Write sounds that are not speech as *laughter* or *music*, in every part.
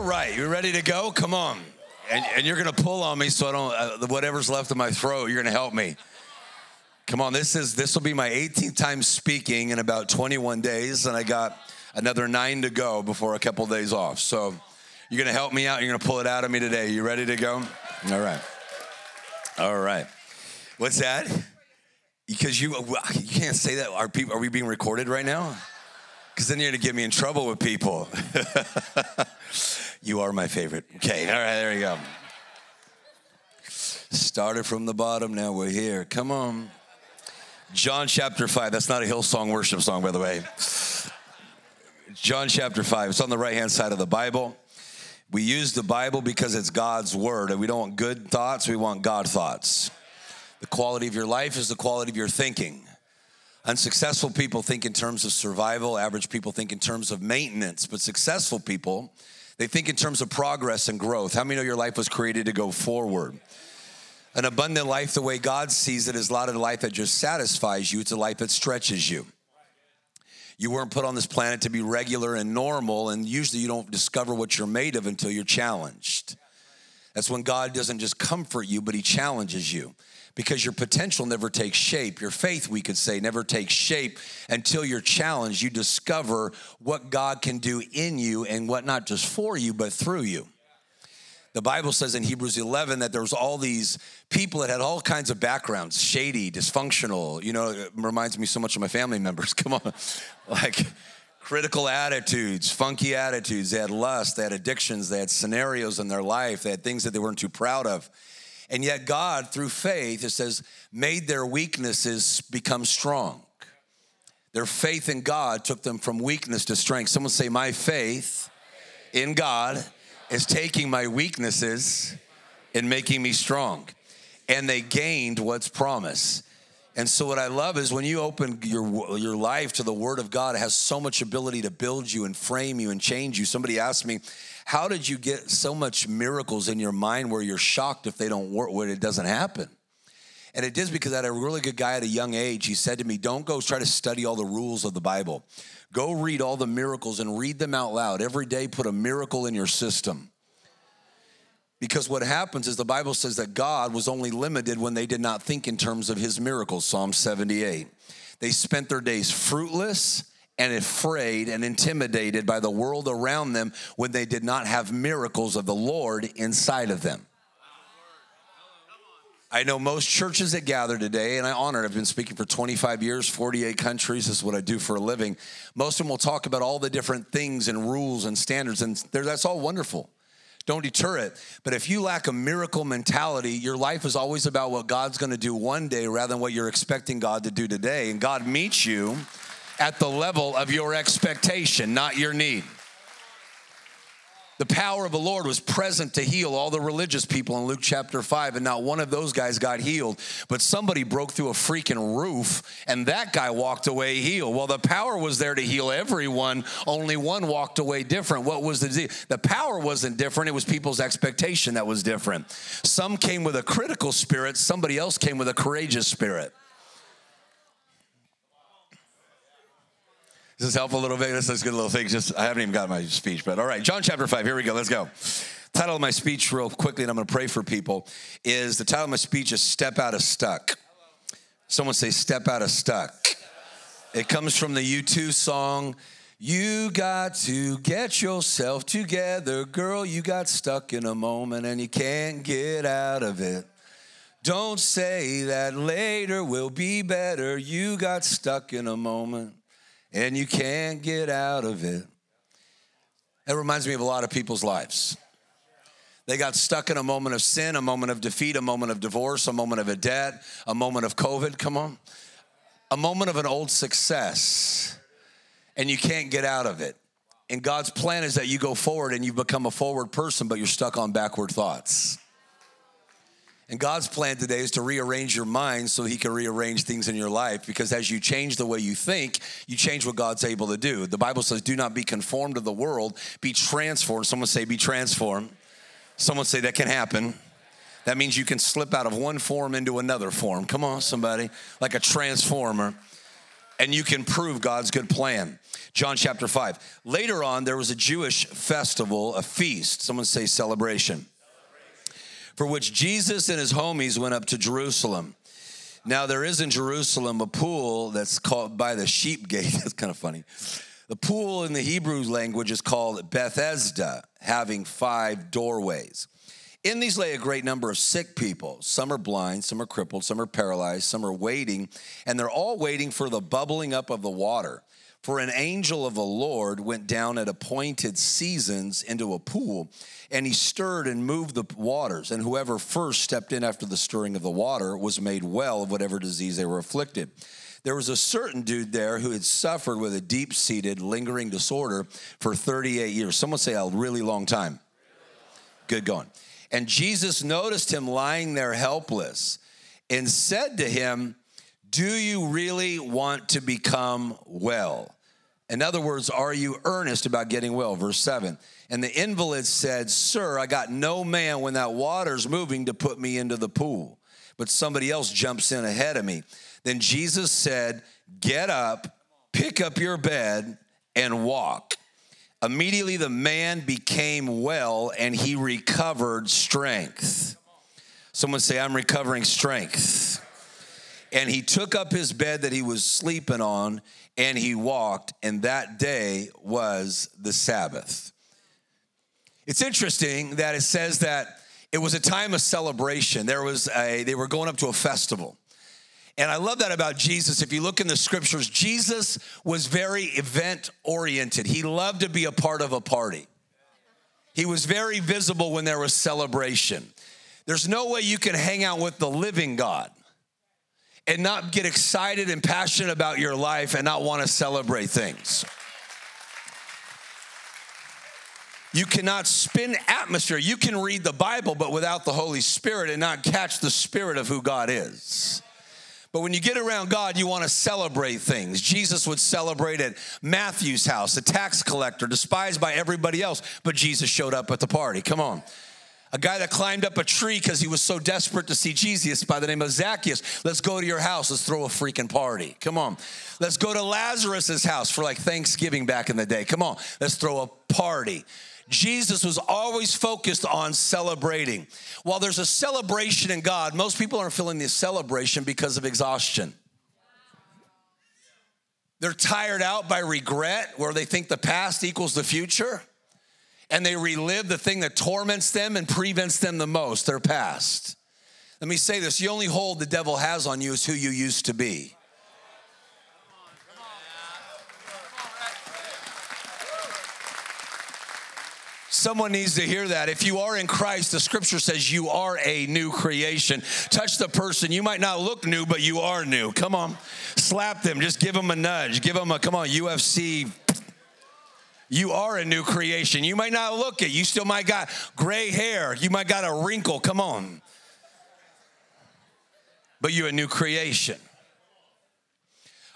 All right, you ready to go? Come on. And, and you're going to pull on me so I don't, uh, whatever's left in my throat, you're going to help me. Come on, this is this will be my 18th time speaking in about 21 days, and I got another nine to go before a couple of days off. So you're to help me out. You're to pull it out of me today. You ready to go? All right. All right. What's that? Because you you can't say that. Are people are we being recorded right now? Because then you're to get me in trouble with people. *laughs* you are my favorite. Okay. All right. There you go. Started from the bottom. Now we're here. Come on. John chapter 5. That's not a Hillsong worship song, by the way. John chapter 5. It's on the right hand side of the Bible. We use the Bible because it's God's word, and we don't want good thoughts, we want God thoughts. The quality of your life is the quality of your thinking. Unsuccessful people think in terms of survival, average people think in terms of maintenance, but successful people, they think in terms of progress and growth. How many know your life was created to go forward? An abundant life, the way God sees it, is not a life that just satisfies you, it's a life that stretches you. You weren't put on this planet to be regular and normal, and usually you don't discover what you're made of until you're challenged. That's when God doesn't just comfort you, but He challenges you because your potential never takes shape. Your faith, we could say, never takes shape until you're challenged. You discover what God can do in you and what not just for you, but through you. The Bible says in Hebrews 11 that there was all these people that had all kinds of backgrounds, shady, dysfunctional. You know, it reminds me so much of my family members. *laughs* Come on. Like critical attitudes, funky attitudes. They had lust, they had addictions, they had scenarios in their life, they had things that they weren't too proud of. And yet God, through faith, it says, made their weaknesses become strong. Their faith in God took them from weakness to strength. Someone say, My faith in God is taking my weaknesses and making me strong. And they gained what's promised. And so what I love is when you open your your life to the word of God, it has so much ability to build you and frame you and change you. Somebody asked me, "How did you get so much miracles in your mind where you're shocked if they don't work when it doesn't happen?" And it is because I had a really good guy at a young age. He said to me, Don't go try to study all the rules of the Bible. Go read all the miracles and read them out loud. Every day, put a miracle in your system. Because what happens is the Bible says that God was only limited when they did not think in terms of his miracles, Psalm 78. They spent their days fruitless and afraid and intimidated by the world around them when they did not have miracles of the Lord inside of them. I know most churches that gather today, and I honor it. I've been speaking for 25 years, 48 countries. This is what I do for a living. Most of them will talk about all the different things and rules and standards, and that's all wonderful. Don't deter it. But if you lack a miracle mentality, your life is always about what God's going to do one day rather than what you're expecting God to do today. And God meets you at the level of your expectation, not your need. The power of the Lord was present to heal all the religious people in Luke chapter 5, and not one of those guys got healed. But somebody broke through a freaking roof, and that guy walked away healed. Well, the power was there to heal everyone, only one walked away different. What was the disease? The power wasn't different, it was people's expectation that was different. Some came with a critical spirit, somebody else came with a courageous spirit. Does this help a little bit? This is a good little thing. Just I haven't even got my speech, but all right. John chapter five. Here we go. Let's go. Title of my speech, real quickly, and I'm going to pray for people. Is the title of my speech is "Step Out of Stuck." Someone say "Step Out of Stuck." It comes from the U2 song. You got to get yourself together, girl. You got stuck in a moment and you can't get out of it. Don't say that later will be better. You got stuck in a moment and you can't get out of it. That reminds me of a lot of people's lives. They got stuck in a moment of sin, a moment of defeat, a moment of divorce, a moment of a debt, a moment of COVID, come on, a moment of an old success, and you can't get out of it. And God's plan is that you go forward and you become a forward person, but you're stuck on backward thoughts. And God's plan today is to rearrange your mind so He can rearrange things in your life because as you change the way you think, you change what God's able to do. The Bible says, Do not be conformed to the world, be transformed. Someone say, Be transformed. Someone say, That can happen. That means you can slip out of one form into another form. Come on, somebody, like a transformer, and you can prove God's good plan. John chapter 5. Later on, there was a Jewish festival, a feast. Someone say celebration for which Jesus and his homies went up to Jerusalem. Now, there is in Jerusalem a pool that's called by the sheep gate. *laughs* That's kind of funny. The pool in the Hebrew language is called Bethesda, having five doorways. In these lay a great number of sick people. Some are blind, some are crippled, some are paralyzed, some are waiting, and they're all waiting for the bubbling up of the water. For an angel of the Lord went down at appointed seasons into a pool, and he stirred and moved the waters. And whoever first stepped in after the stirring of the water was made well of whatever disease they were afflicted. There was a certain dude there who had suffered with a deep seated, lingering disorder for 38 years. Someone say a really long time. Good going. And Jesus noticed him lying there helpless and said to him, do you really want to become well? In other words, are you earnest about getting well? Verse 7. And the invalid said, Sir, I got no man when that water's moving to put me into the pool, but somebody else jumps in ahead of me. Then Jesus said, Get up, pick up your bed, and walk. Immediately the man became well and he recovered strength. Someone say, I'm recovering strength. And he took up his bed that he was sleeping on and he walked, and that day was the Sabbath. It's interesting that it says that it was a time of celebration. There was a, they were going up to a festival. And I love that about Jesus. If you look in the scriptures, Jesus was very event oriented. He loved to be a part of a party. He was very visible when there was celebration. There's no way you can hang out with the living God and not get excited and passionate about your life and not want to celebrate things. You cannot spin atmosphere. You can read the Bible, but without the Holy Spirit and not catch the spirit of who God is. But when you get around God, you want to celebrate things. Jesus would celebrate at Matthew's house, a tax collector, despised by everybody else, but Jesus showed up at the party. Come on a guy that climbed up a tree because he was so desperate to see Jesus by the name of Zacchaeus. Let's go to your house. Let's throw a freaking party. Come on. Let's go to Lazarus's house for like Thanksgiving back in the day. Come on. Let's throw a party. Jesus was always focused on celebrating. While there's a celebration in God, most people aren't feeling the celebration because of exhaustion. They're tired out by regret, where they think the past equals the future and they relive the thing that torments them and prevents them the most, their past. Let me say this the only hold the devil has on you is who you used to be. Someone needs to hear that. If you are in Christ, the scripture says you are a new creation. Touch the person. You might not look new, but you are new. Come on. Slap them. Just give them a nudge. Give them a, come on, UFC you are a new creation. You might not look it. You still might got gray hair. You might got a wrinkle. Come on. But you're a new creation.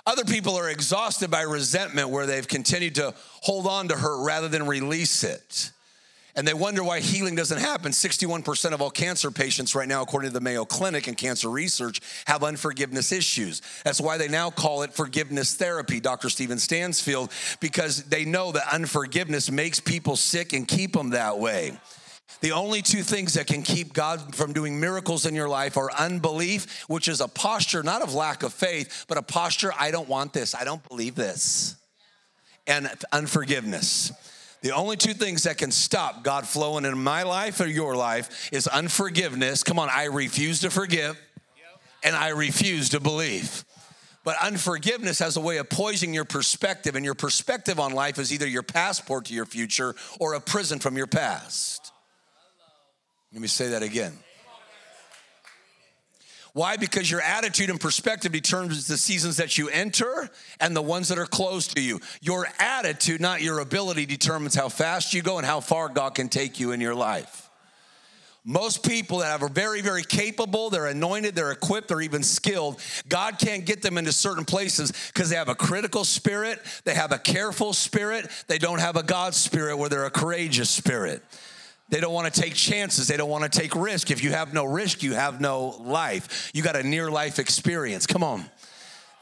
Other people are exhausted by resentment where they've continued to hold on to hurt rather than release it and they wonder why healing doesn't happen. 61% of all cancer patients right now, according to the Mayo Clinic and cancer research, have unforgiveness issues. That's why they now call it forgiveness therapy, Dr. Steven Standiford, because they know that unforgiveness makes people sick and keep them that way. The only two things that can keep God from doing miracles in your life are unbelief, which is a posture not of lack of faith, but a posture I don't want this, I don't believe this, and unforgiveness. The only two things that can stop God flowing in my life or your life is unforgiveness. Come on, I refuse to forgive and I refuse to believe. But unforgiveness has a way of poisoning your perspective, and your perspective on life is either your passport to your future or a prison from your past. Let me say that again. Why? Because your attitude and perspective determines the seasons that you enter and the ones that are close to you. Your attitude, not your ability, determines how fast you go and how far God can take you in your life. Most people that are very, very capable, they're anointed, they're equipped, they're even skilled, God can't get them into certain places because they have a critical spirit, they have a careful spirit, they don't have a God spirit where they're a courageous spirit. They don't want to take chances. They don't want to take risk. If you have no risk, you have no life. You got a near life experience. Come on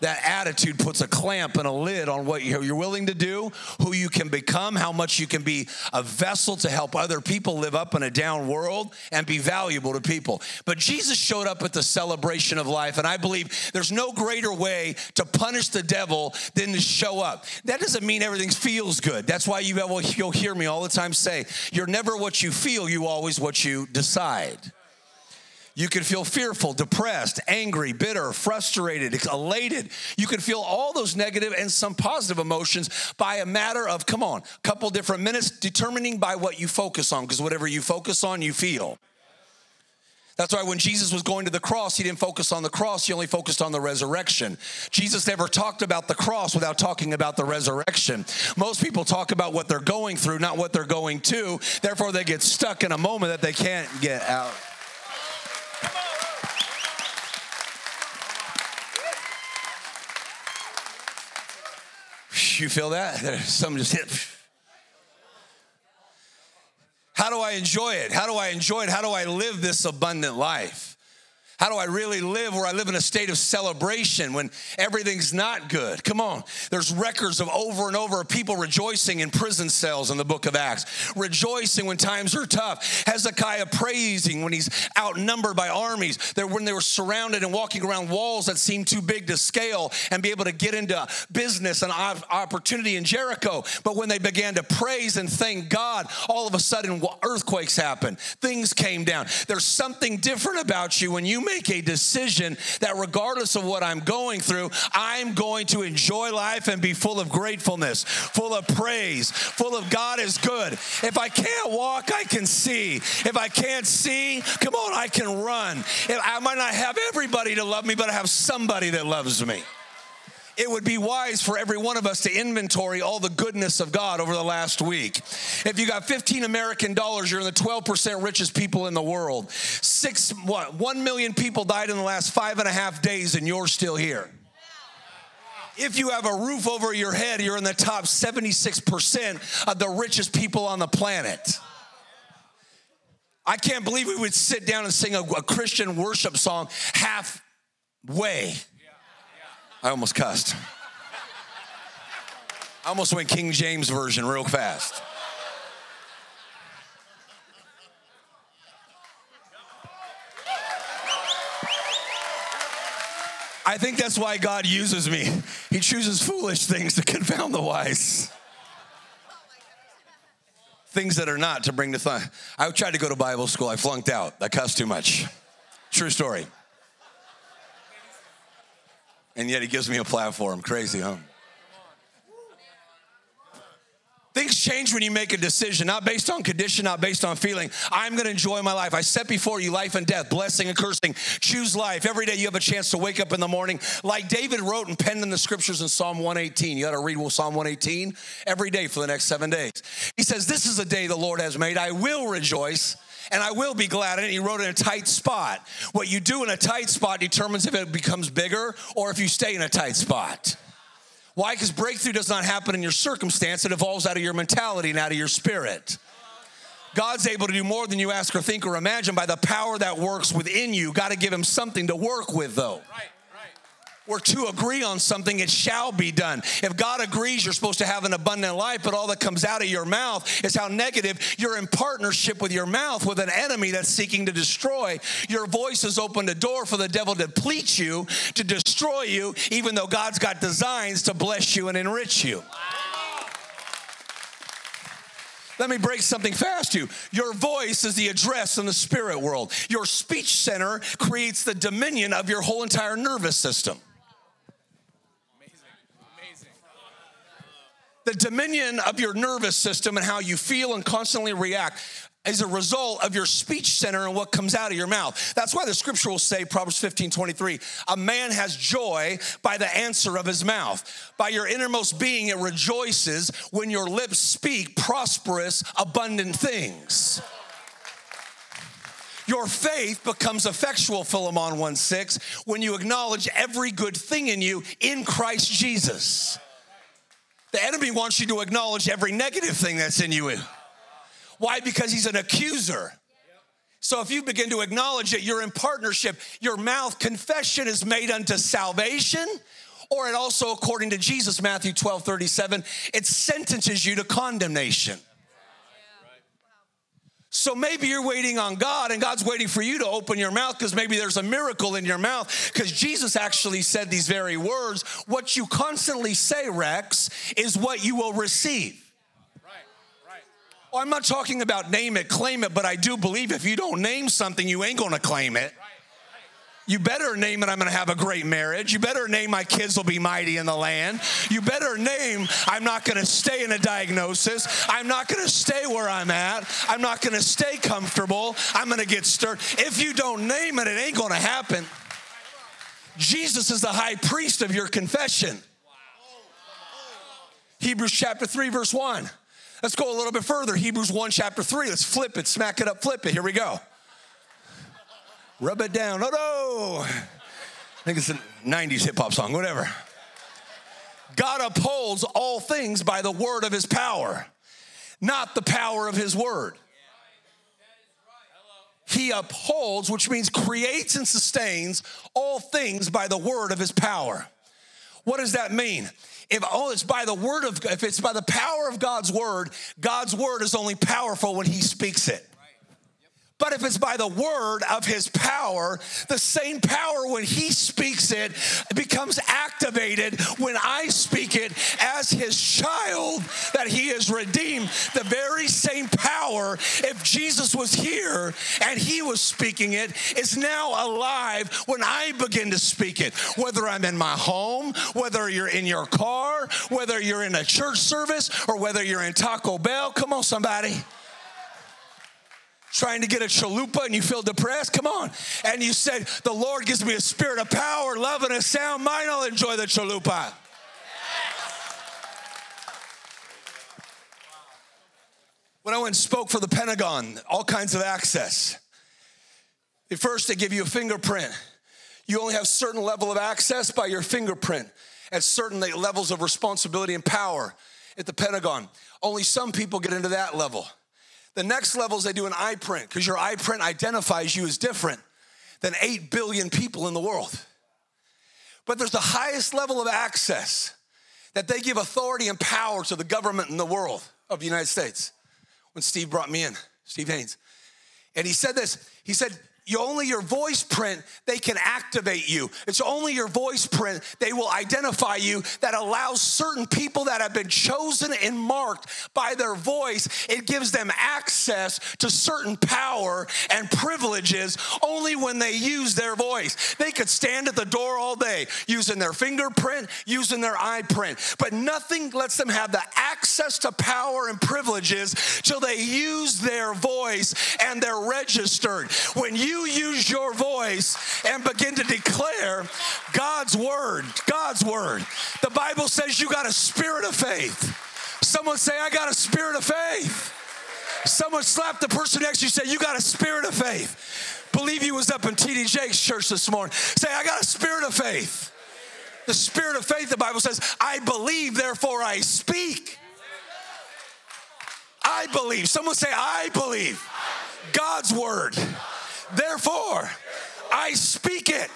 that attitude puts a clamp and a lid on what you're willing to do, who you can become, how much you can be a vessel to help other people live up in a down world and be valuable to people. But Jesus showed up at the celebration of life, and I believe there's no greater way to punish the devil than to show up. That doesn't mean everything feels good. That's why you, you'll hear me all the time say, You're never what you feel, you always what you decide. You can feel fearful, depressed, angry, bitter, frustrated, elated. You can feel all those negative and some positive emotions by a matter of, come on, a couple different minutes, determining by what you focus on, because whatever you focus on, you feel. That's why when Jesus was going to the cross, he didn't focus on the cross, he only focused on the resurrection. Jesus never talked about the cross without talking about the resurrection. Most people talk about what they're going through, not what they're going to. Therefore, they get stuck in a moment that they can't get out. You feel that? *laughs* Something just hit. How do I enjoy it? How do I enjoy it? How do I live this abundant life? How do I really live where I live in a state of celebration when everything's not good? Come on. There's records of over and over people rejoicing in prison cells in the book of Acts, rejoicing when times are tough. Hezekiah praising when he's outnumbered by armies. There, when they were surrounded and walking around walls that seemed too big to scale and be able to get into business and opportunity in Jericho. But when they began to praise and thank God, all of a sudden earthquakes happened. Things came down. There's something different about you when you make a decision that regardless of what I'm going through, I'm going to enjoy life and be full of gratefulness, full of praise, full of God is good. If I can't walk, I can see. If I can't see, come on, I can run. If I might not have everybody to love me, but I have somebody that loves me it would be wise for every one of us to inventory all the goodness of God over the last week. If you got 15 American dollars, you're in the 12% richest people in the world. Six, what, one million people died in the last five and a half days, and you're still here. If you have a roof over your head, you're in the top 76% of the richest people on the planet. I can't believe we would sit down and sing a, a Christian worship song halfway I almost cussed. I almost went King James Version real fast. I think that's why God uses me. He chooses foolish things to confound the wise. Things that are not to bring to fun. I tried to go to Bible school. I flunked out. I cussed too much. True story and yet he gives me a platform. Crazy, huh? Things change when you make a decision, not based on condition, not based on feeling. I'm gonna enjoy my life. I set before you life and death, blessing and cursing. Choose life. Every day you have a chance to wake up in the morning. Like David wrote and penned in the scriptures in Psalm 118. You gotta read Psalm 118 every day for the next seven days. He says, This is a day the Lord has made. I will rejoice and I will be glad it. He wrote in a tight spot. What you do in a tight spot determines if it becomes bigger or if you stay in a tight spot. Why? Because breakthrough does not happen in your circumstance, it evolves out of your mentality and out of your spirit. God's able to do more than you ask or think or imagine by the power that works within you. Got to give him something to work with, though. Right were to agree on something, it shall be done. If God agrees you're supposed to have an abundant life, but all that comes out of your mouth is how negative you're in partnership with your mouth with an enemy that's seeking to destroy. Your voice has opened a door for the devil to deplete you, to destroy you, even though God's got designs to bless you and enrich you. Let me break something fast to you. Your voice is the address in the spirit world. Your speech center creates the dominion of your whole entire nervous system. The dominion of your nervous system and how you feel and constantly react is a result of your speech center and what comes out of your mouth. That's why the scripture will say, Proverbs 15 23, a man has joy by the answer of his mouth. By your innermost being, it rejoices when your lips speak prosperous, abundant things. Your faith becomes effectual, Philemon 1 6, when you acknowledge every good thing in you in Christ Jesus. The enemy wants you to acknowledge every negative thing that's in you. Why? Because he's an accuser. So if you begin to acknowledge it, you're in partnership. Your mouth confession is made unto salvation, or it also, according to Jesus, Matthew 12, 37, it sentences you to condemnation. So maybe you're waiting on God and God's waiting for you to open your mouth because maybe there's a miracle in your mouth. Because Jesus actually said these very words What you constantly say, Rex, is what you will receive. Well, I'm not talking about name it, claim it, but I do believe if you don't name something, you ain't gonna claim it. You better name it, I'm gonna have a great marriage. You better name my kids will be mighty in the land. You better name, I'm not gonna stay in a diagnosis. I'm not gonna stay where I'm at. I'm not gonna stay comfortable. I'm gonna get stirred. If you don't name it, it ain't gonna happen. Jesus is the high priest of your confession. Hebrews chapter 3, verse 1. Let's go a little bit further. Hebrews 1, chapter 3. Let's flip it, smack it up, flip it. Here we go. Rub it down. Oh no. I think it's a 90s hip hop song, whatever. God upholds all things by the word of his power, not the power of his word. He upholds, which means creates and sustains all things by the word of his power. What does that mean? if oh it's by the word of if it's by the power of God's word, God's word is only powerful when he speaks it. But if it's by the word of his power, the same power when he speaks it becomes activated when I speak it as his child that he is redeemed. The very same power, if Jesus was here and he was speaking it, is now alive when I begin to speak it. Whether I'm in my home, whether you're in your car, whether you're in a church service, or whether you're in Taco Bell. Come on, somebody trying to get a chalupa and you feel depressed, come on. And you said, The Lord gives me a spirit of power, love, and a sound mind. I'll enjoy the chalupa. When I went and spoke for the Pentagon, all kinds of access. At first, they give you a fingerprint. You only have certain level of access by your fingerprint at certain levels of responsibility and power at the Pentagon. Only some people get into that level. The next level is they do an eye print because your eye print identifies you as different than 8 billion people in the world. But there's the highest level of access that they give authority and power to the government in the world of the United States. When Steve brought me in, Steve Haynes, and he said this he said, you only your voice print they can activate you. It's only your voice print they will identify you that allows certain people that have been chosen and marked by their voice it gives them access to certain power and privileges only when they use their voice. They could stand at the door all day using their fingerprint using their eye print but nothing lets them have the access to power and privileges till they use their voice and they're registered. When you you use your voice and begin to declare God's word, God's word. The Bible says you got a spirit of faith. Someone say, I got a spirit of faith. Someone slap the person next to you say, You got a spirit of faith. Believe you was up in TD Jakes' church this morning. Say, I got a spirit of faith. The spirit of faith, the Bible says, I believe, therefore I speak. I believe. Someone say, I believe. God's word. Therefore, I speak it.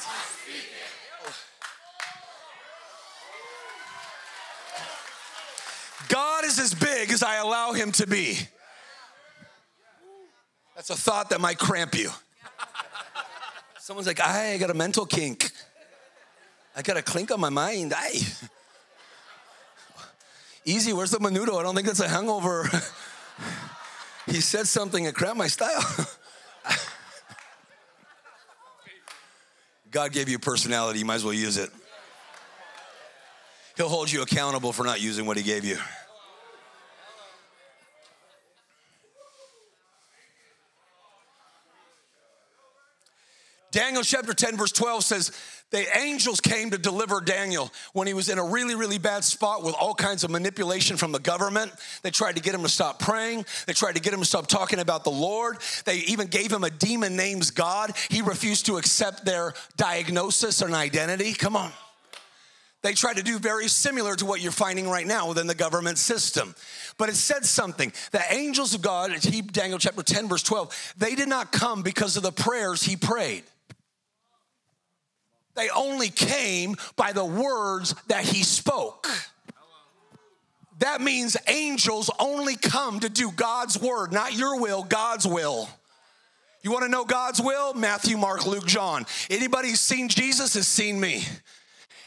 God is as big as I allow him to be. That's a thought that might cramp you. Someone's like, I got a mental kink. I got a clink on my mind. I easy. Where's the menudo? I don't think that's a hangover. *laughs* he said something that cramped my style. *laughs* God gave you a personality, you might as well use it. He'll hold you accountable for not using what He gave you. Daniel chapter 10, verse 12 says, the angels came to deliver Daniel when he was in a really, really bad spot with all kinds of manipulation from the government. They tried to get him to stop praying, they tried to get him to stop talking about the Lord. They even gave him a demon named God. He refused to accept their diagnosis and identity. Come on. They tried to do very similar to what you're finding right now within the government system. But it said something. The angels of God, Daniel chapter 10, verse 12, they did not come because of the prayers he prayed. They only came by the words that he spoke. That means angels only come to do God's word, not your will, God's will. You want to know God's will? Matthew, Mark, Luke, John. Anybody who's seen Jesus has seen me.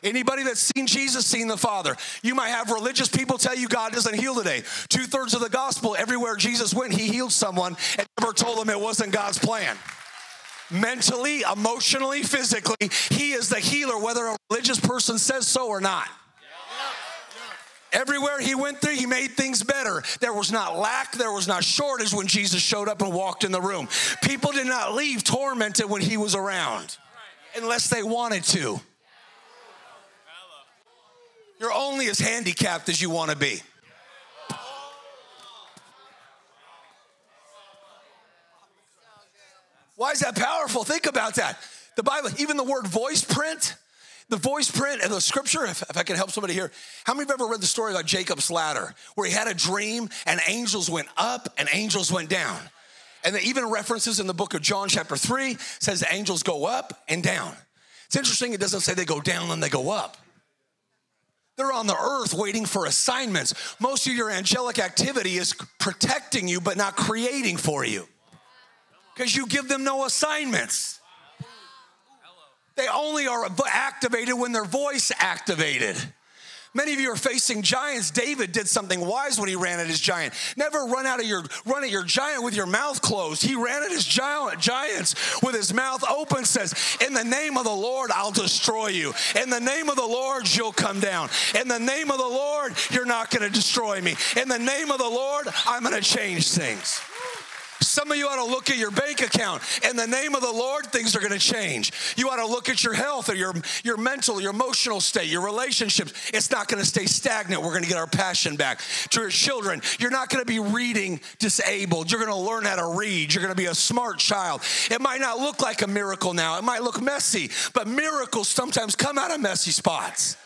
Anybody that's seen Jesus, seen the Father. You might have religious people tell you God doesn't heal today. Two thirds of the gospel, everywhere Jesus went, he healed someone and never told them it wasn't God's plan. Mentally, emotionally, physically, he is the healer, whether a religious person says so or not. Everywhere he went through, he made things better. There was not lack, there was not shortage when Jesus showed up and walked in the room. People did not leave tormented when he was around, unless they wanted to. You're only as handicapped as you want to be. Why is that powerful? Think about that. The Bible, even the word voice print, the voice print and the scripture, if, if, I can help somebody here, how many of you have ever read the story about Jacob's ladder, where he had a dream and angels went up and angels went down? And even references in the book of John, chapter 3, says the angels go up and down. It's interesting, it doesn't say they go down and they go up. They're on the earth waiting for assignments. Most of your angelic activity is protecting you, but not creating for you because you give them no assignments. They only are activated when their voice activated. Many of you are facing giants. David did something wise when he ran at his giant. Never run out of your run at your giant with your mouth closed. He ran at his giant giants with his mouth open. Says, "In the name of the Lord, I'll destroy you. In the name of the Lord, you'll come down. In the name of the Lord, you're not going to destroy me. In the name of the Lord, I'm going to change things." Some of you ought to look at your bank account. In the name of the Lord, things are going to change. You ought to look at your health or your, your mental, your emotional state, your relationships. It's not going to stay stagnant. We're going to get our passion back. To your children, you're not going to be reading disabled. You're going to learn how to read. You're going to be a smart child. It might not look like a miracle now, it might look messy, but miracles sometimes come out of messy spots.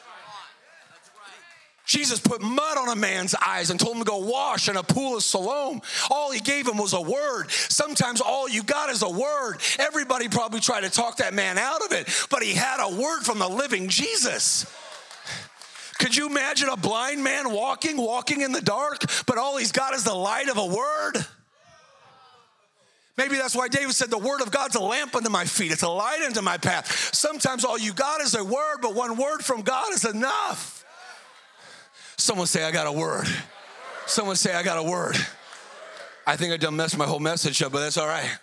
Jesus put mud on a man's eyes and told him to go wash in a pool of Siloam. All he gave him was a word. Sometimes all you got is a word. Everybody probably tried to talk that man out of it, but he had a word from the living Jesus. Could you imagine a blind man walking, walking in the dark, but all he's got is the light of a word? Maybe that's why David said, The word of God's a lamp unto my feet, it's a light unto my path. Sometimes all you got is a word, but one word from God is enough. Someone say, I got a word. Someone say, I got a word. I think I done messed my whole message up, but that's all right.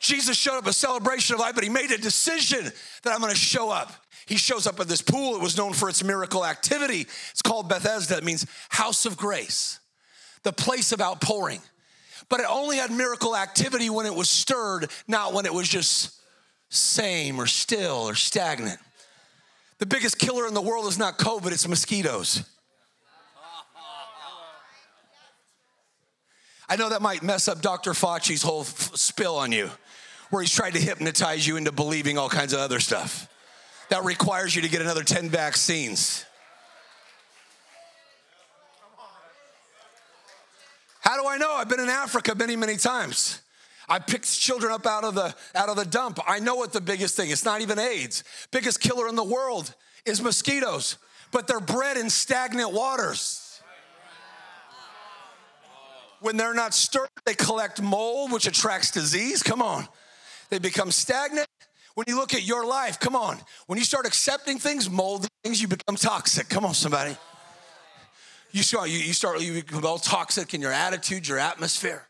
Jesus showed up a celebration of life, but he made a decision that I'm gonna show up. He shows up at this pool. It was known for its miracle activity. It's called Bethesda. It means house of grace, the place of outpouring. But it only had miracle activity when it was stirred, not when it was just same or still or stagnant. The biggest killer in the world is not COVID, it's mosquitoes. I know that might mess up Dr. Fauci's whole f- spill on you, where he's trying to hypnotize you into believing all kinds of other stuff. That requires you to get another 10 vaccines. How do I know? I've been in Africa many, many times. I picked children up out of the out of the dump. I know what the biggest thing. It's not even AIDS. Biggest killer in the world is mosquitoes, but they're bred in stagnant waters. When they're not stirred, they collect mold, which attracts disease. Come on. They become stagnant. When you look at your life, come on. When you start accepting things, moldy things, you become toxic. Come on, somebody. You start, you, you start, you become all toxic in your attitude, your atmosphere.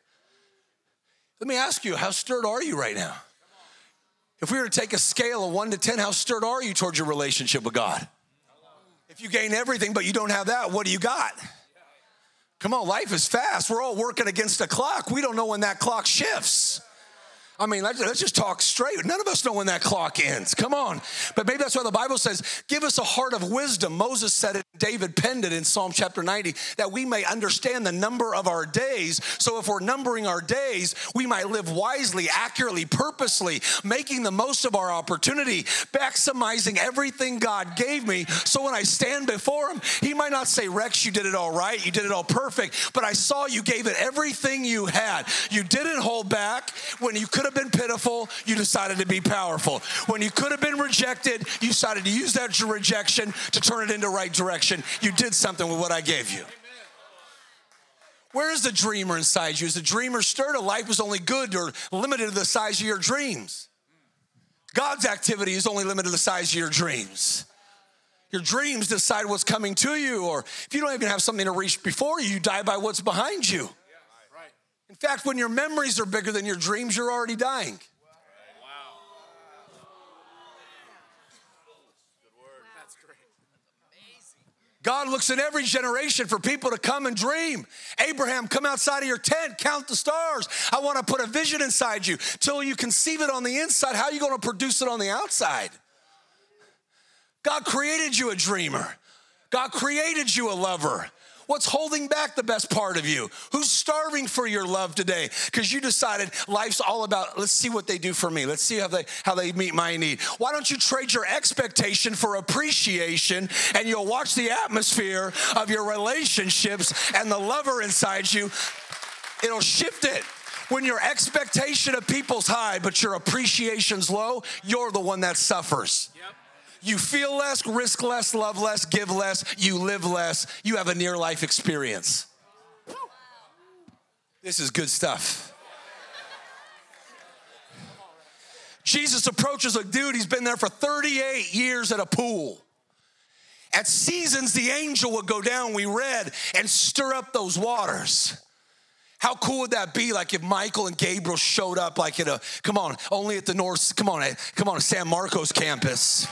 Let me ask you, how stirred are you right now? If we were to take a scale of one to 10, how stirred are you towards your relationship with God? If you gain everything, but you don't have that, what do you got? Come on, life is fast. We're all working against a clock. We don't know when that clock shifts. I mean, let's, let's, just talk straight. None of us know when that clock ends. Come on. But maybe that's why the Bible says, give us a heart of wisdom. Moses said it, David penned it in Psalm chapter 90, that we may understand the number of our days. So if we're numbering our days, we might live wisely, accurately, purposely, making the most of our opportunity, maximizing everything God gave me. So when I stand before Him, He might not say, Rex, you did it all right, you did it all perfect, but I saw you gave it everything you had. You didn't hold back when you could have been pitiful, you decided to be powerful. When you could have been rejected, you decided to use that rejection to turn it into right direction. You did something with what I gave you. Where is the dreamer inside you? Is the dreamer stirred? A life is only good or limited to the size of your dreams. God's activity is only limited to the size of your dreams. Your dreams decide what's coming to you, or if you don't even have something to reach before you, you die by what's behind you. In fact, when your memories are bigger than your dreams, you're already dying. Wow. God looks in every generation for people to come and dream. Abraham, come outside of your tent, count the stars. I want to put a vision inside you. Till you conceive it on the inside, how are you going to produce it on the outside? God created you a dreamer. God created you a lover. What's holding back the best part of you? Who's starving for your love today? Because you decided life's all about let's see what they do for me. Let's see how they how they meet my need. Why don't you trade your expectation for appreciation and you'll watch the atmosphere of your relationships and the lover inside you, it'll shift it. When your expectation of people's high, but your appreciation's low, you're the one that suffers. Yep. You feel less, risk less, love less, give less, you live less, you have a near life experience. This is good stuff. Jesus approaches a dude, he's been there for 38 years at a pool. At seasons, the angel would go down, we read, and stir up those waters. How cool would that be? Like if Michael and Gabriel showed up, like at a, come on, only at the North, come on, eh, come on, San Marcos campus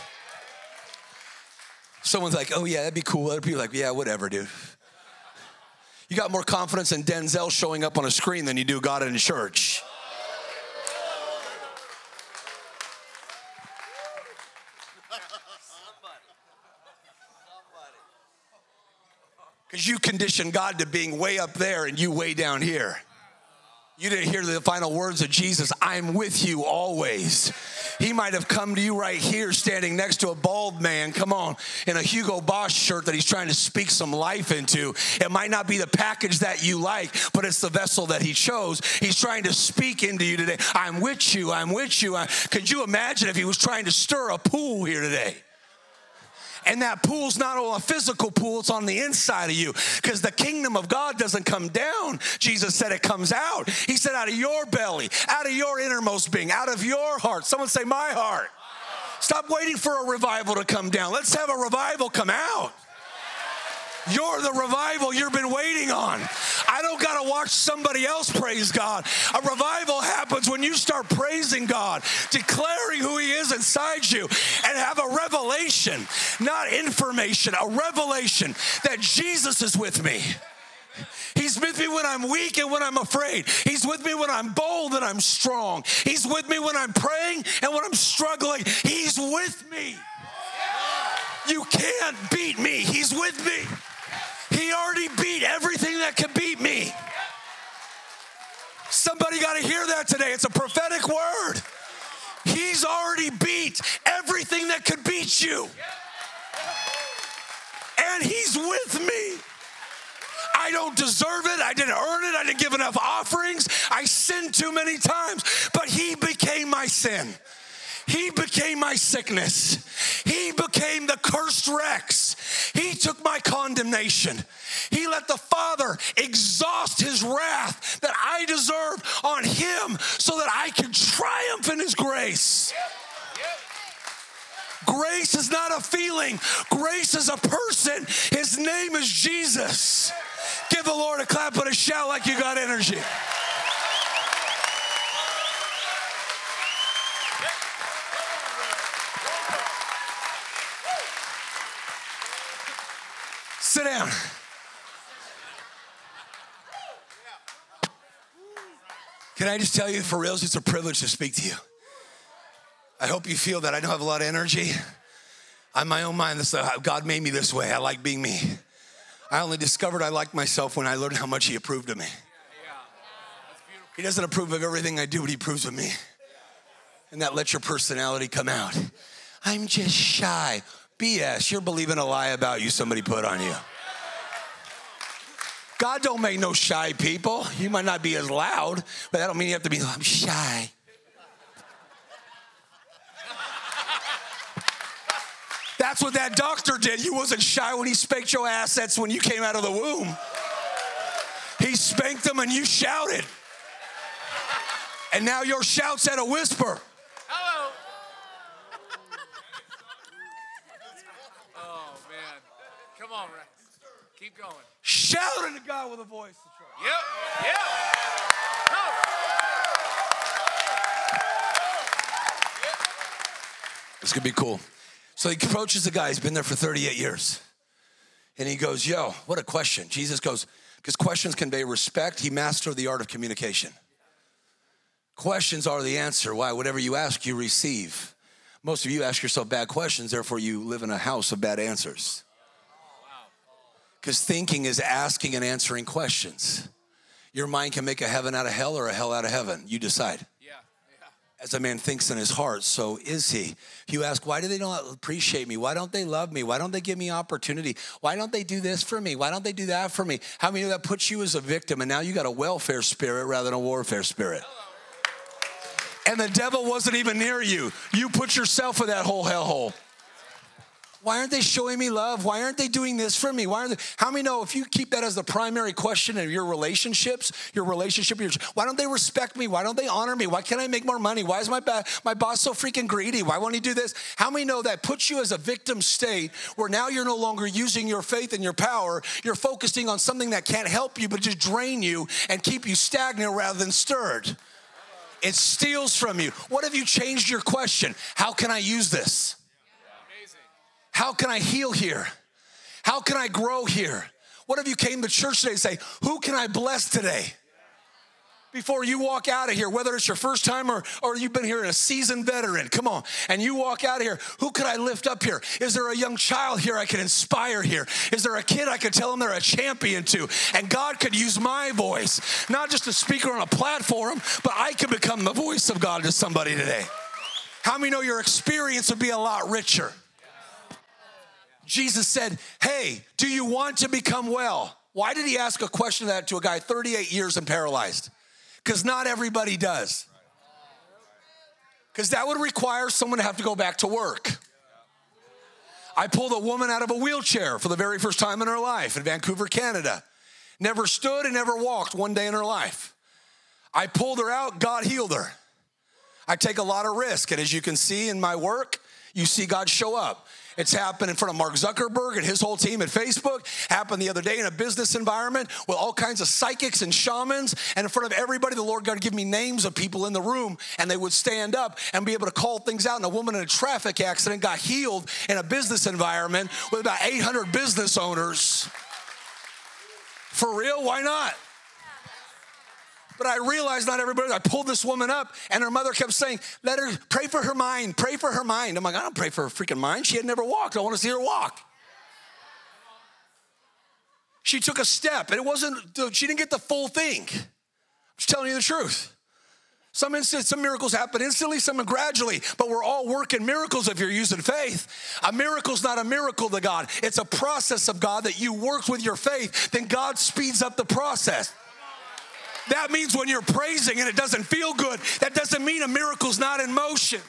someone's like, oh yeah, that'd be cool. Other people like, yeah, whatever, dude. You got more confidence in Denzel showing up on a screen than you do God in church. Because you condition God to being way up there and you way down here. You didn't hear the final words of Jesus I'm with you always. He might have come to you right here, standing next to a bald man, come on, in a Hugo Boss shirt that he's trying to speak some life into. It might not be the package that you like, but it's the vessel that he chose. He's trying to speak into you today. I'm with you, I'm with you. Could you imagine if he was trying to stir a pool here today? And that pool's not a physical pool, it's on the inside of you. Because the kingdom of God doesn't come down. Jesus said it comes out. He said, out of your belly, out of your innermost being, out of your heart. Someone say, my heart. Stop waiting for a revival to come down. Let's have a revival come out. You're the revival you've been waiting on. I don't got to watch somebody else praise God. A revival happens when you start praising God, declaring who He is inside you, and have a revelation, not information, a revelation that Jesus is with me. He's with me when I'm weak and when I'm afraid. He's with me when I'm bold and I'm strong. He's with me when I'm praying and when I'm struggling. He's with me. You can't beat me. He's with me. He already beat everything that could beat me. Somebody got to hear that today. It's a prophetic word. He's already beat everything that could beat you. And He's with me. I don't deserve it. I didn't earn it. I didn't give enough offerings. I sinned too many times, but He became my sin. He became my sickness. He became the cursed Rex. He took my condemnation. He let the Father exhaust his wrath that I deserve on him so that I can triumph in his grace. Grace is not a feeling, grace is a person. His name is Jesus. Give the Lord a clap and a shout like you got energy. Sit Can I just tell you, for reals, it's a privilege to speak to you. I hope you feel that. I don't have a lot of energy. I'm my own mind. This, God made me this way. I like being me. I only discovered I liked myself when I learned how much He approved of me. He doesn't approve of everything I do, but He approves of me. And that lets your personality come out. I'm just shy. BS. You're believing a lie about you somebody put on you. God don't make no shy people. You might not be as loud, but that don't mean you have to be, I'm shy. That's what that doctor did. You wasn't shy when he spanked your assets when you came out of the womb. He spanked them and you shouted. And now your shout's at a whisper. Hello. oh man. Come on. Keep going. Shouting to God with a voice. Yep. Yep. It's gonna be cool. So he approaches the guy, he's been there for 38 years. And he goes, Yo, what a question. Jesus goes, because questions convey respect. He mastered the art of communication. Questions are the answer. Why? Whatever you ask, you receive. Most of you ask yourself bad questions, therefore, you live in a house of bad answers. Because thinking is asking and answering questions. Your mind can make a heaven out of hell or a hell out of heaven. You decide Yeah. as a man thinks in his heart, so is he. If you ask, why do they not appreciate me? Why don't they love me? Why don't they give me opportunity? Why don't they do this for me? Why don't they do that for me? How many of that puts you as a victim and now you got a welfare spirit rather than a warfare spirit? And the devil wasn't even near you. You put yourself in that whole hellhole. Why aren't they showing me love? Why aren't they doing this for me? Why aren't they? How many know if you keep that as the primary question of your relationships, your relationship, your, why don't they respect me? Why don't they honor me? Why can't I make more money? Why is my, ba- my boss so freaking greedy? Why won't he do this? How many know that puts you as a victim state where now you're no longer using your faith and your power? You're focusing on something that can't help you but just drain you and keep you stagnant rather than stirred. It steals from you. What have you changed your question? How can I use this? How can I heal here? How can I grow here? What if you came to church today and say, Who can I bless today? Before you walk out of here, whether it's your first time or, or you've been here a seasoned veteran, come on, and you walk out of here, who could I lift up here? Is there a young child here I can inspire here? Is there a kid I could tell them they're a champion to? And God could use my voice, not just a speaker on a platform, but I could become the voice of God to somebody today. How many know your experience would be a lot richer? Jesus said, Hey, do you want to become well? Why did he ask a question that to a guy 38 years and paralyzed? Because not everybody does. Because that would require someone to have to go back to work. I pulled a woman out of a wheelchair for the very first time in her life in Vancouver, Canada. Never stood and never walked one day in her life. I pulled her out, God healed her. I take a lot of risk, and as you can see in my work, you see God show up. It's happened in front of Mark Zuckerberg and his whole team at Facebook. Happened the other day in a business environment with all kinds of psychics and shamans. And in front of everybody, the Lord God give me names of people in the room, and they would stand up and be able to call things out. And a woman in a traffic accident got healed in a business environment with about 800 business owners. For real? Why not? But I realized not everybody. I pulled this woman up, and her mother kept saying, Let her pray for her mind, pray for her mind. I'm like, I don't pray for her freaking mind. She had never walked. I want to see her walk. She took a step, and it wasn't, she didn't get the full thing. I'm just telling you the truth. Some instances, some miracles happen instantly, some gradually, but we're all working miracles if you're using faith. A miracle's not a miracle to God, it's a process of God that you work with your faith, then God speeds up the process. That means when you're praising and it doesn't feel good, that doesn't mean a miracle's not in motion.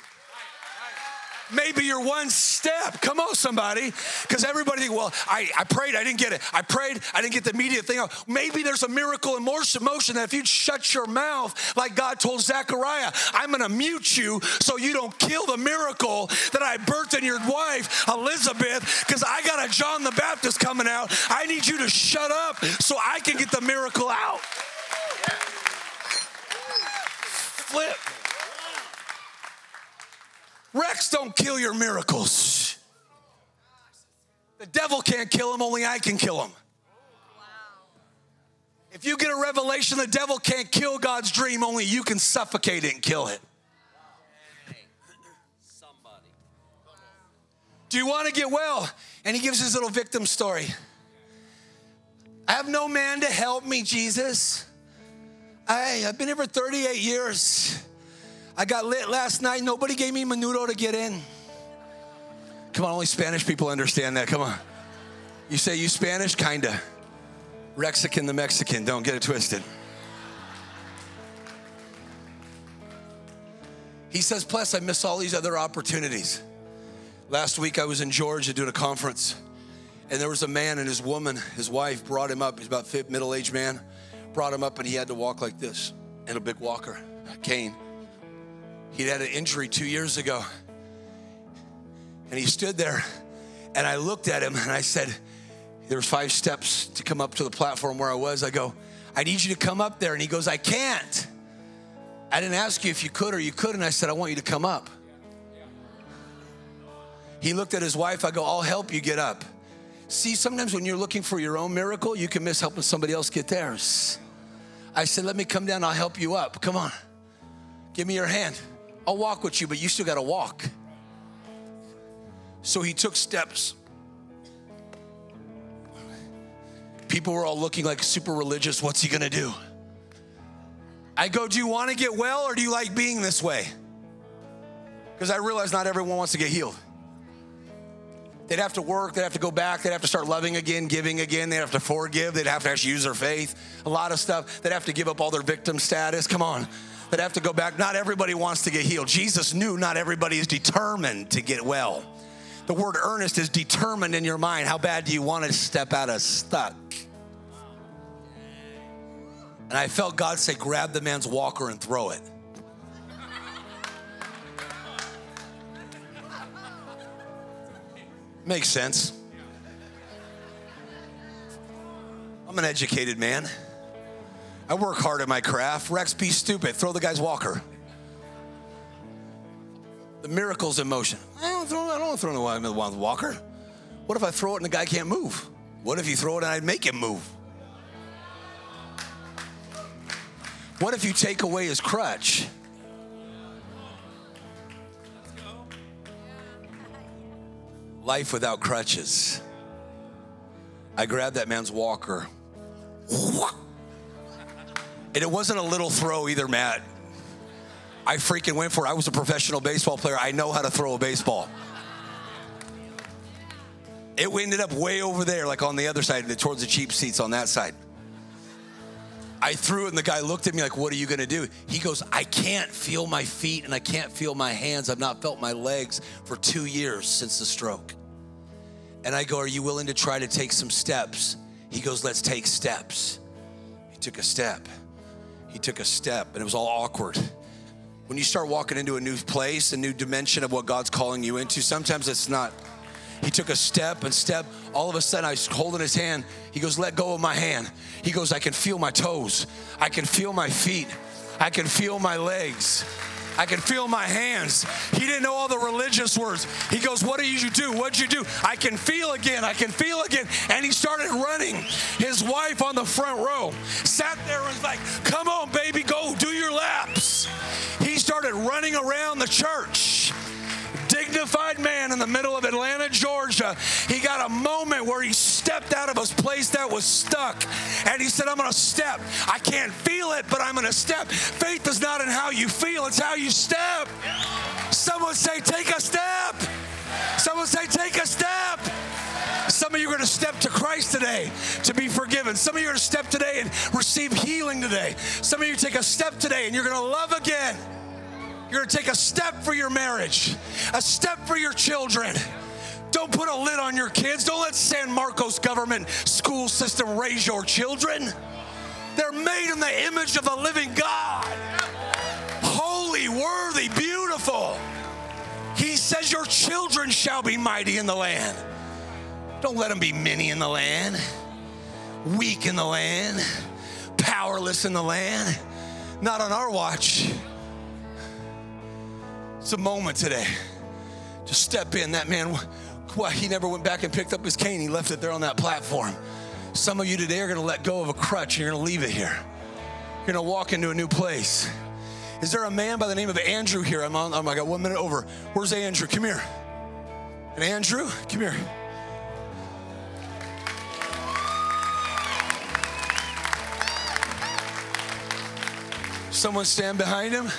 Maybe you're one step. Come on, somebody. Because everybody well, I, I prayed, I didn't get it. I prayed, I didn't get the immediate thing. Maybe there's a miracle in motion that if you'd shut your mouth, like God told Zechariah, I'm going to mute you so you don't kill the miracle that I birthed in your wife, Elizabeth, because I got a John the Baptist coming out. I need you to shut up so I can get the miracle out. Flip. Rex don't kill your miracles. The devil can't kill him, only I can kill him. If you get a revelation the devil can't kill God's dream, only you can suffocate it and kill it. Do you want to get well? And he gives his little victim story. I have no man to help me, Jesus. I, I've been here for 38 years. I got lit last night. Nobody gave me menudo to get in. Come on, only Spanish people understand that. Come on. You say you Spanish? Kinda. Rexican the Mexican. Don't get it twisted. He says, plus, I miss all these other opportunities. Last week, I was in Georgia doing a conference, and there was a man and his woman, his wife, brought him up. He's about middle aged man, brought him up, and he had to walk like this in a big walker, cane. He'd had an injury two years ago, and he stood there, and I looked at him and I said, there was five steps to come up to the platform where I was. I go, I need you to come up there. And he goes, I can't. I didn't ask you if you could or you couldn't. I said, I want you to come up. He looked at his wife. I go, I'll help you get up. See, sometimes when you're looking for your own miracle, you can miss helping somebody else get theirs. I said, Let me come down. I'll help you up. Come on. Give me your hand. I'll walk with you, but you still got to walk. So he took steps. People were all looking like super religious. What's he gonna do? I go, Do you wanna get well or do you like being this way? Because I realize not everyone wants to get healed. They'd have to work, they'd have to go back, they'd have to start loving again, giving again, they'd have to forgive, they'd have to actually use their faith, a lot of stuff. They'd have to give up all their victim status. Come on. They'd have to go back. Not everybody wants to get healed. Jesus knew not everybody is determined to get well. The word earnest is determined in your mind. How bad do you want to step out of stuck? And I felt God say, grab the man's walker and throw it. Makes sense. I'm an educated man. I work hard at my craft. Rex, be stupid. Throw the guy's walker. The miracle's in motion. I don't throw, I don't throw the walker. What if I throw it and the guy can't move? What if you throw it and I make him move? What if you take away his crutch? Life without crutches. I grabbed that man's walker. And it wasn't a little throw either, Matt. I freaking went for it. I was a professional baseball player. I know how to throw a baseball. It ended up way over there, like on the other side, towards the cheap seats on that side. I threw it, and the guy looked at me like, What are you gonna do? He goes, I can't feel my feet and I can't feel my hands. I've not felt my legs for two years since the stroke. And I go, Are you willing to try to take some steps? He goes, Let's take steps. He took a step. He took a step, and it was all awkward. When you start walking into a new place, a new dimension of what God's calling you into, sometimes it's not. He took a step and step. All of a sudden, I was holding his hand. He goes, Let go of my hand. He goes, I can feel my toes. I can feel my feet. I can feel my legs. I can feel my hands. He didn't know all the religious words. He goes, What did you do? What'd you do? I can feel again. I can feel again. And he started running. His wife on the front row sat there and was like, Come on, baby, go do your laps. He started running around the church dignified man in the middle of Atlanta, Georgia. He got a moment where he stepped out of a place that was stuck and he said, I'm going to step. I can't feel it, but I'm going to step. Faith is not in how you feel, it's how you step. Someone say, Take a step. Someone say, Take a step. Some of you are going to step to Christ today to be forgiven. Some of you are going to step today and receive healing today. Some of you take a step today and you're going to love again. You're going to take a step for your marriage, a step for your children. Don't put a lid on your kids. Don't let San Marcos government school system raise your children. They're made in the image of the living God. Holy, worthy, beautiful. He says, Your children shall be mighty in the land. Don't let them be many in the land, weak in the land, powerless in the land. Not on our watch. It's a moment today to step in. That man, he never went back and picked up his cane. He left it there on that platform. Some of you today are going to let go of a crutch and you're going to leave it here. You're going to walk into a new place. Is there a man by the name of Andrew here? I'm on, oh, I got one minute over. Where's Andrew? Come here. And Andrew, come here. Someone stand behind him.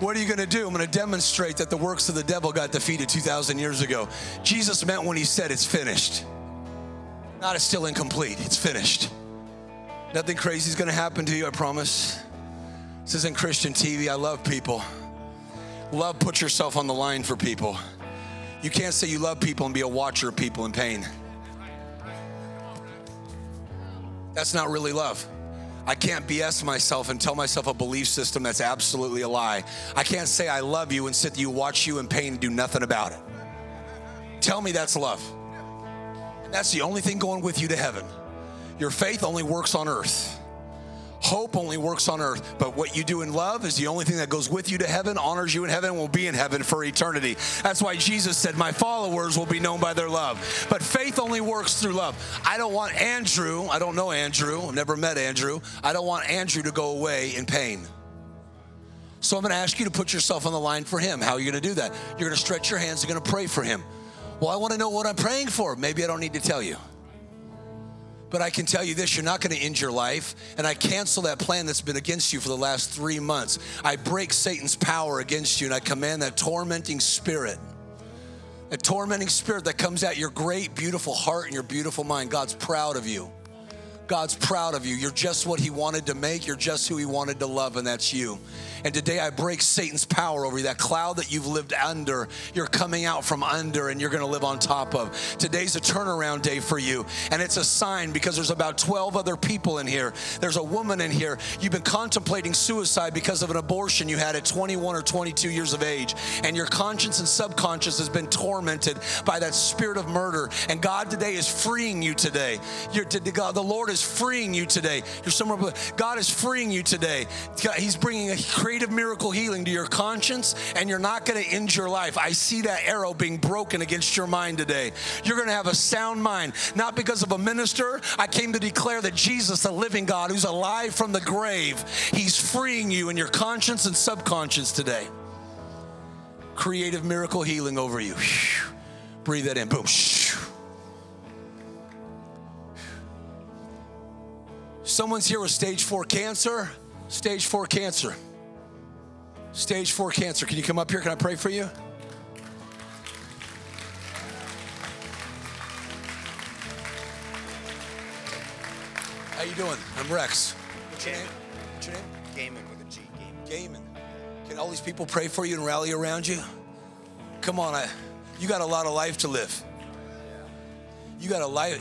What are you going to do? I'm going to demonstrate that the works of the devil got defeated 2,000 years ago. Jesus meant when he said it's finished. Not it's still incomplete, it's finished. Nothing crazy is going to happen to you, I promise. This isn't Christian TV. I love people. Love put yourself on the line for people. You can't say you love people and be a watcher of people in pain. That's not really love. I can't BS myself and tell myself a belief system that's absolutely a lie. I can't say I love you and sit you watch you in pain and do nothing about it. Tell me that's love. That's the only thing going with you to heaven. Your faith only works on earth. Hope only works on earth, but what you do in love is the only thing that goes with you to heaven, honors you in heaven, will be in heaven for eternity. That's why Jesus said, My followers will be known by their love. But faith only works through love. I don't want Andrew, I don't know Andrew, I've never met Andrew. I don't want Andrew to go away in pain. So I'm gonna ask you to put yourself on the line for him. How are you gonna do that? You're gonna stretch your hands, you're gonna pray for him. Well, I wanna know what I'm praying for. Maybe I don't need to tell you. But I can tell you this you're not going to end your life. And I cancel that plan that's been against you for the last three months. I break Satan's power against you and I command that tormenting spirit, a tormenting spirit that comes out your great, beautiful heart and your beautiful mind. God's proud of you. God's proud of you. You're just what He wanted to make. You're just who He wanted to love, and that's you. And today I break Satan's power over you. That cloud that you've lived under, you're coming out from under and you're going to live on top of. Today's a turnaround day for you. And it's a sign because there's about 12 other people in here. There's a woman in here. You've been contemplating suicide because of an abortion you had at 21 or 22 years of age. And your conscience and subconscious has been tormented by that spirit of murder. And God today is freeing you today. You're, the Lord is freeing you today. You're somewhere, God is freeing you today. He's bringing a creative miracle healing to your conscience, and you're not going to end your life. I see that arrow being broken against your mind today. You're going to have a sound mind, not because of a minister. I came to declare that Jesus, the living God who's alive from the grave, he's freeing you in your conscience and subconscious today. Creative miracle healing over you. Breathe that in. Boom. Someone's here with stage four cancer. Stage four cancer. Stage four cancer. Can you come up here? Can I pray for you? How you doing? I'm Rex. What's your name? What's your name? Gaiman with a G. Gaiman. Can all these people pray for you and rally around you? Come on, I, you got a lot of life to live. You got a life.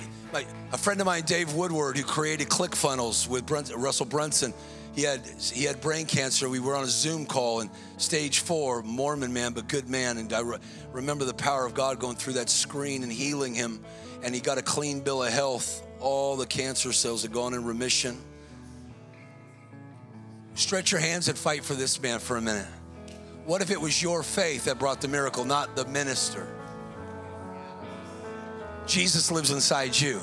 A friend of mine, Dave Woodward, who created ClickFunnels with Russell Brunson he had he had brain cancer. We were on a Zoom call and stage four, Mormon man, but good man. And I re- remember the power of God going through that screen and healing him. And he got a clean bill of health. All the cancer cells had gone in remission. Stretch your hands and fight for this man for a minute. What if it was your faith that brought the miracle, not the minister? Jesus lives inside you.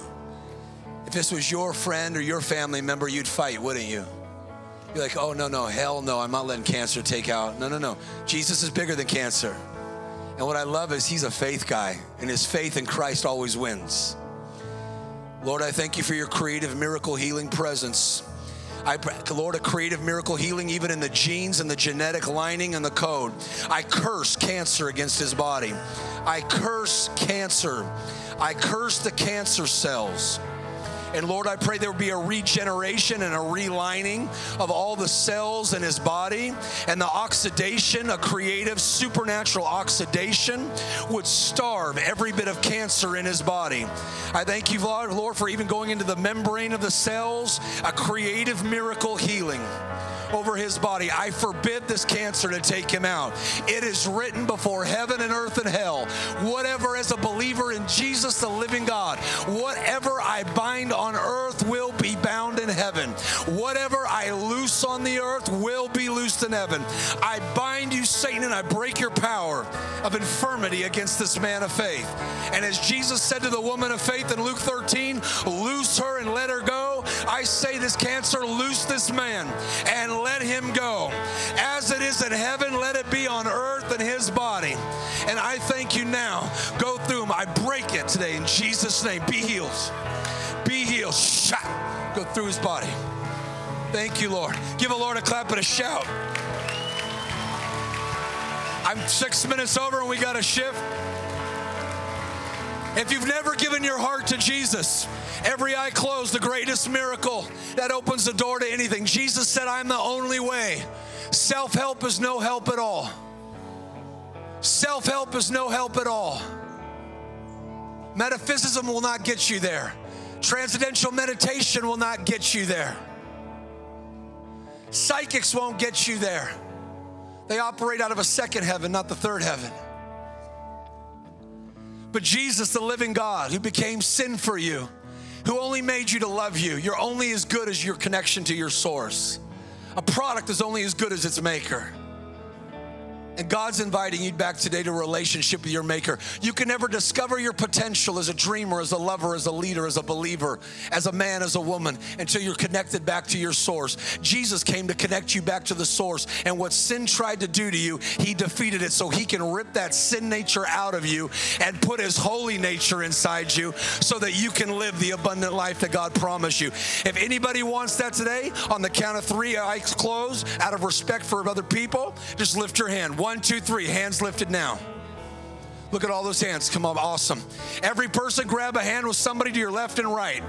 If this was your friend or your family member, you'd fight, wouldn't you? You're like, oh, no, no, hell no, I'm not letting cancer take out. No, no, no. Jesus is bigger than cancer. And what I love is he's a faith guy, and his faith in Christ always wins. Lord, I thank you for your creative miracle healing presence. I Lord, a creative miracle healing even in the genes and the genetic lining and the code. I curse cancer against his body. I curse cancer. I curse the cancer cells. And Lord, I pray there would be a regeneration and a relining of all the cells in his body and the oxidation, a creative supernatural oxidation would starve every bit of cancer in his body. I thank you, Lord, for even going into the membrane of the cells, a creative miracle healing over his body. I forbid this cancer to take him out. It is written before heaven and earth and hell. Whatever, as a believer in Jesus, the living God, whatever I bind on earth will be bound in heaven. Whatever I loose on the earth will be loosed in heaven. I bind you, Satan, and I break your power of infirmity against this man of faith. And as Jesus said to the woman of faith in Luke 13, loose her and let her go. I say this cancer, loose this man and let him go. As it is in heaven, let it be on earth in his body. And I thank you now. Go through him. I break it today in Jesus' name. Be healed. Be healed. Shot. Go through his body. Thank you, Lord. Give the Lord a clap and a shout. I'm six minutes over and we got a shift. If you've never given your heart to Jesus, every eye closed, the greatest miracle that opens the door to anything. Jesus said, I'm the only way. Self help is no help at all. Self help is no help at all. Metaphysicism will not get you there. Transcendental meditation will not get you there. Psychics won't get you there. They operate out of a second heaven, not the third heaven. But Jesus, the living God, who became sin for you, who only made you to love you, you're only as good as your connection to your source. A product is only as good as its maker. And God's inviting you back today to a relationship with your Maker. You can never discover your potential as a dreamer, as a lover, as a leader, as a believer, as a man, as a woman, until you're connected back to your source. Jesus came to connect you back to the source. And what sin tried to do to you, He defeated it so He can rip that sin nature out of you and put His holy nature inside you so that you can live the abundant life that God promised you. If anybody wants that today, on the count of three, I close out of respect for other people, just lift your hand. One, two, three. Hands lifted now. Look at all those hands. Come on, awesome. Every person grab a hand with somebody to your left and right.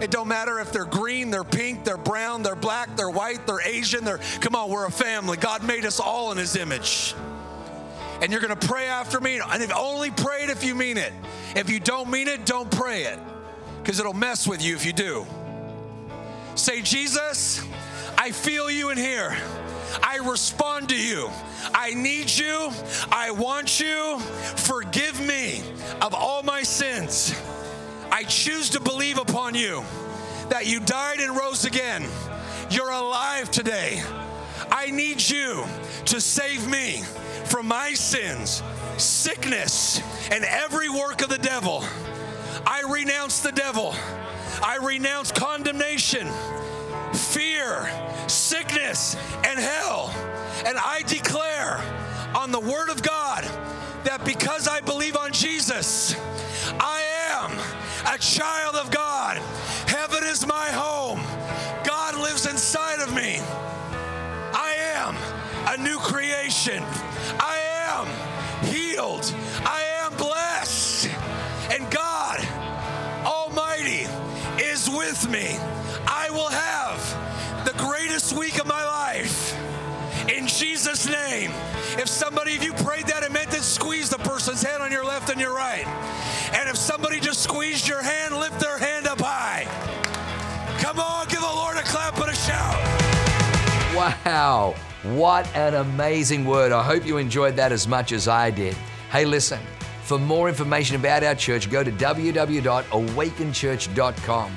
It don't matter if they're green, they're pink, they're brown, they're black, they're white, they're Asian, they're come on, we're a family. God made us all in his image. And you're gonna pray after me, and if only pray it if you mean it. If you don't mean it, don't pray it. Because it'll mess with you if you do. Say, Jesus, I feel you in here. I respond to you. I need you. I want you. Forgive me of all my sins. I choose to believe upon you that you died and rose again. You're alive today. I need you to save me from my sins, sickness, and every work of the devil. I renounce the devil. I renounce condemnation, fear, sickness, and hell. And I declare on the Word of God that because I believe on Jesus, I am a child of God. Heaven is my home. God lives inside of me. I am a new creation. I am healed. Somebody if you prayed that and meant it, squeeze the person's hand on your left and your right. And if somebody just squeezed your hand, lift their hand up high. Come on, give the Lord a clap and a shout. Wow, what an amazing word. I hope you enjoyed that as much as I did. Hey, listen, for more information about our church, go to www.awakenchurch.com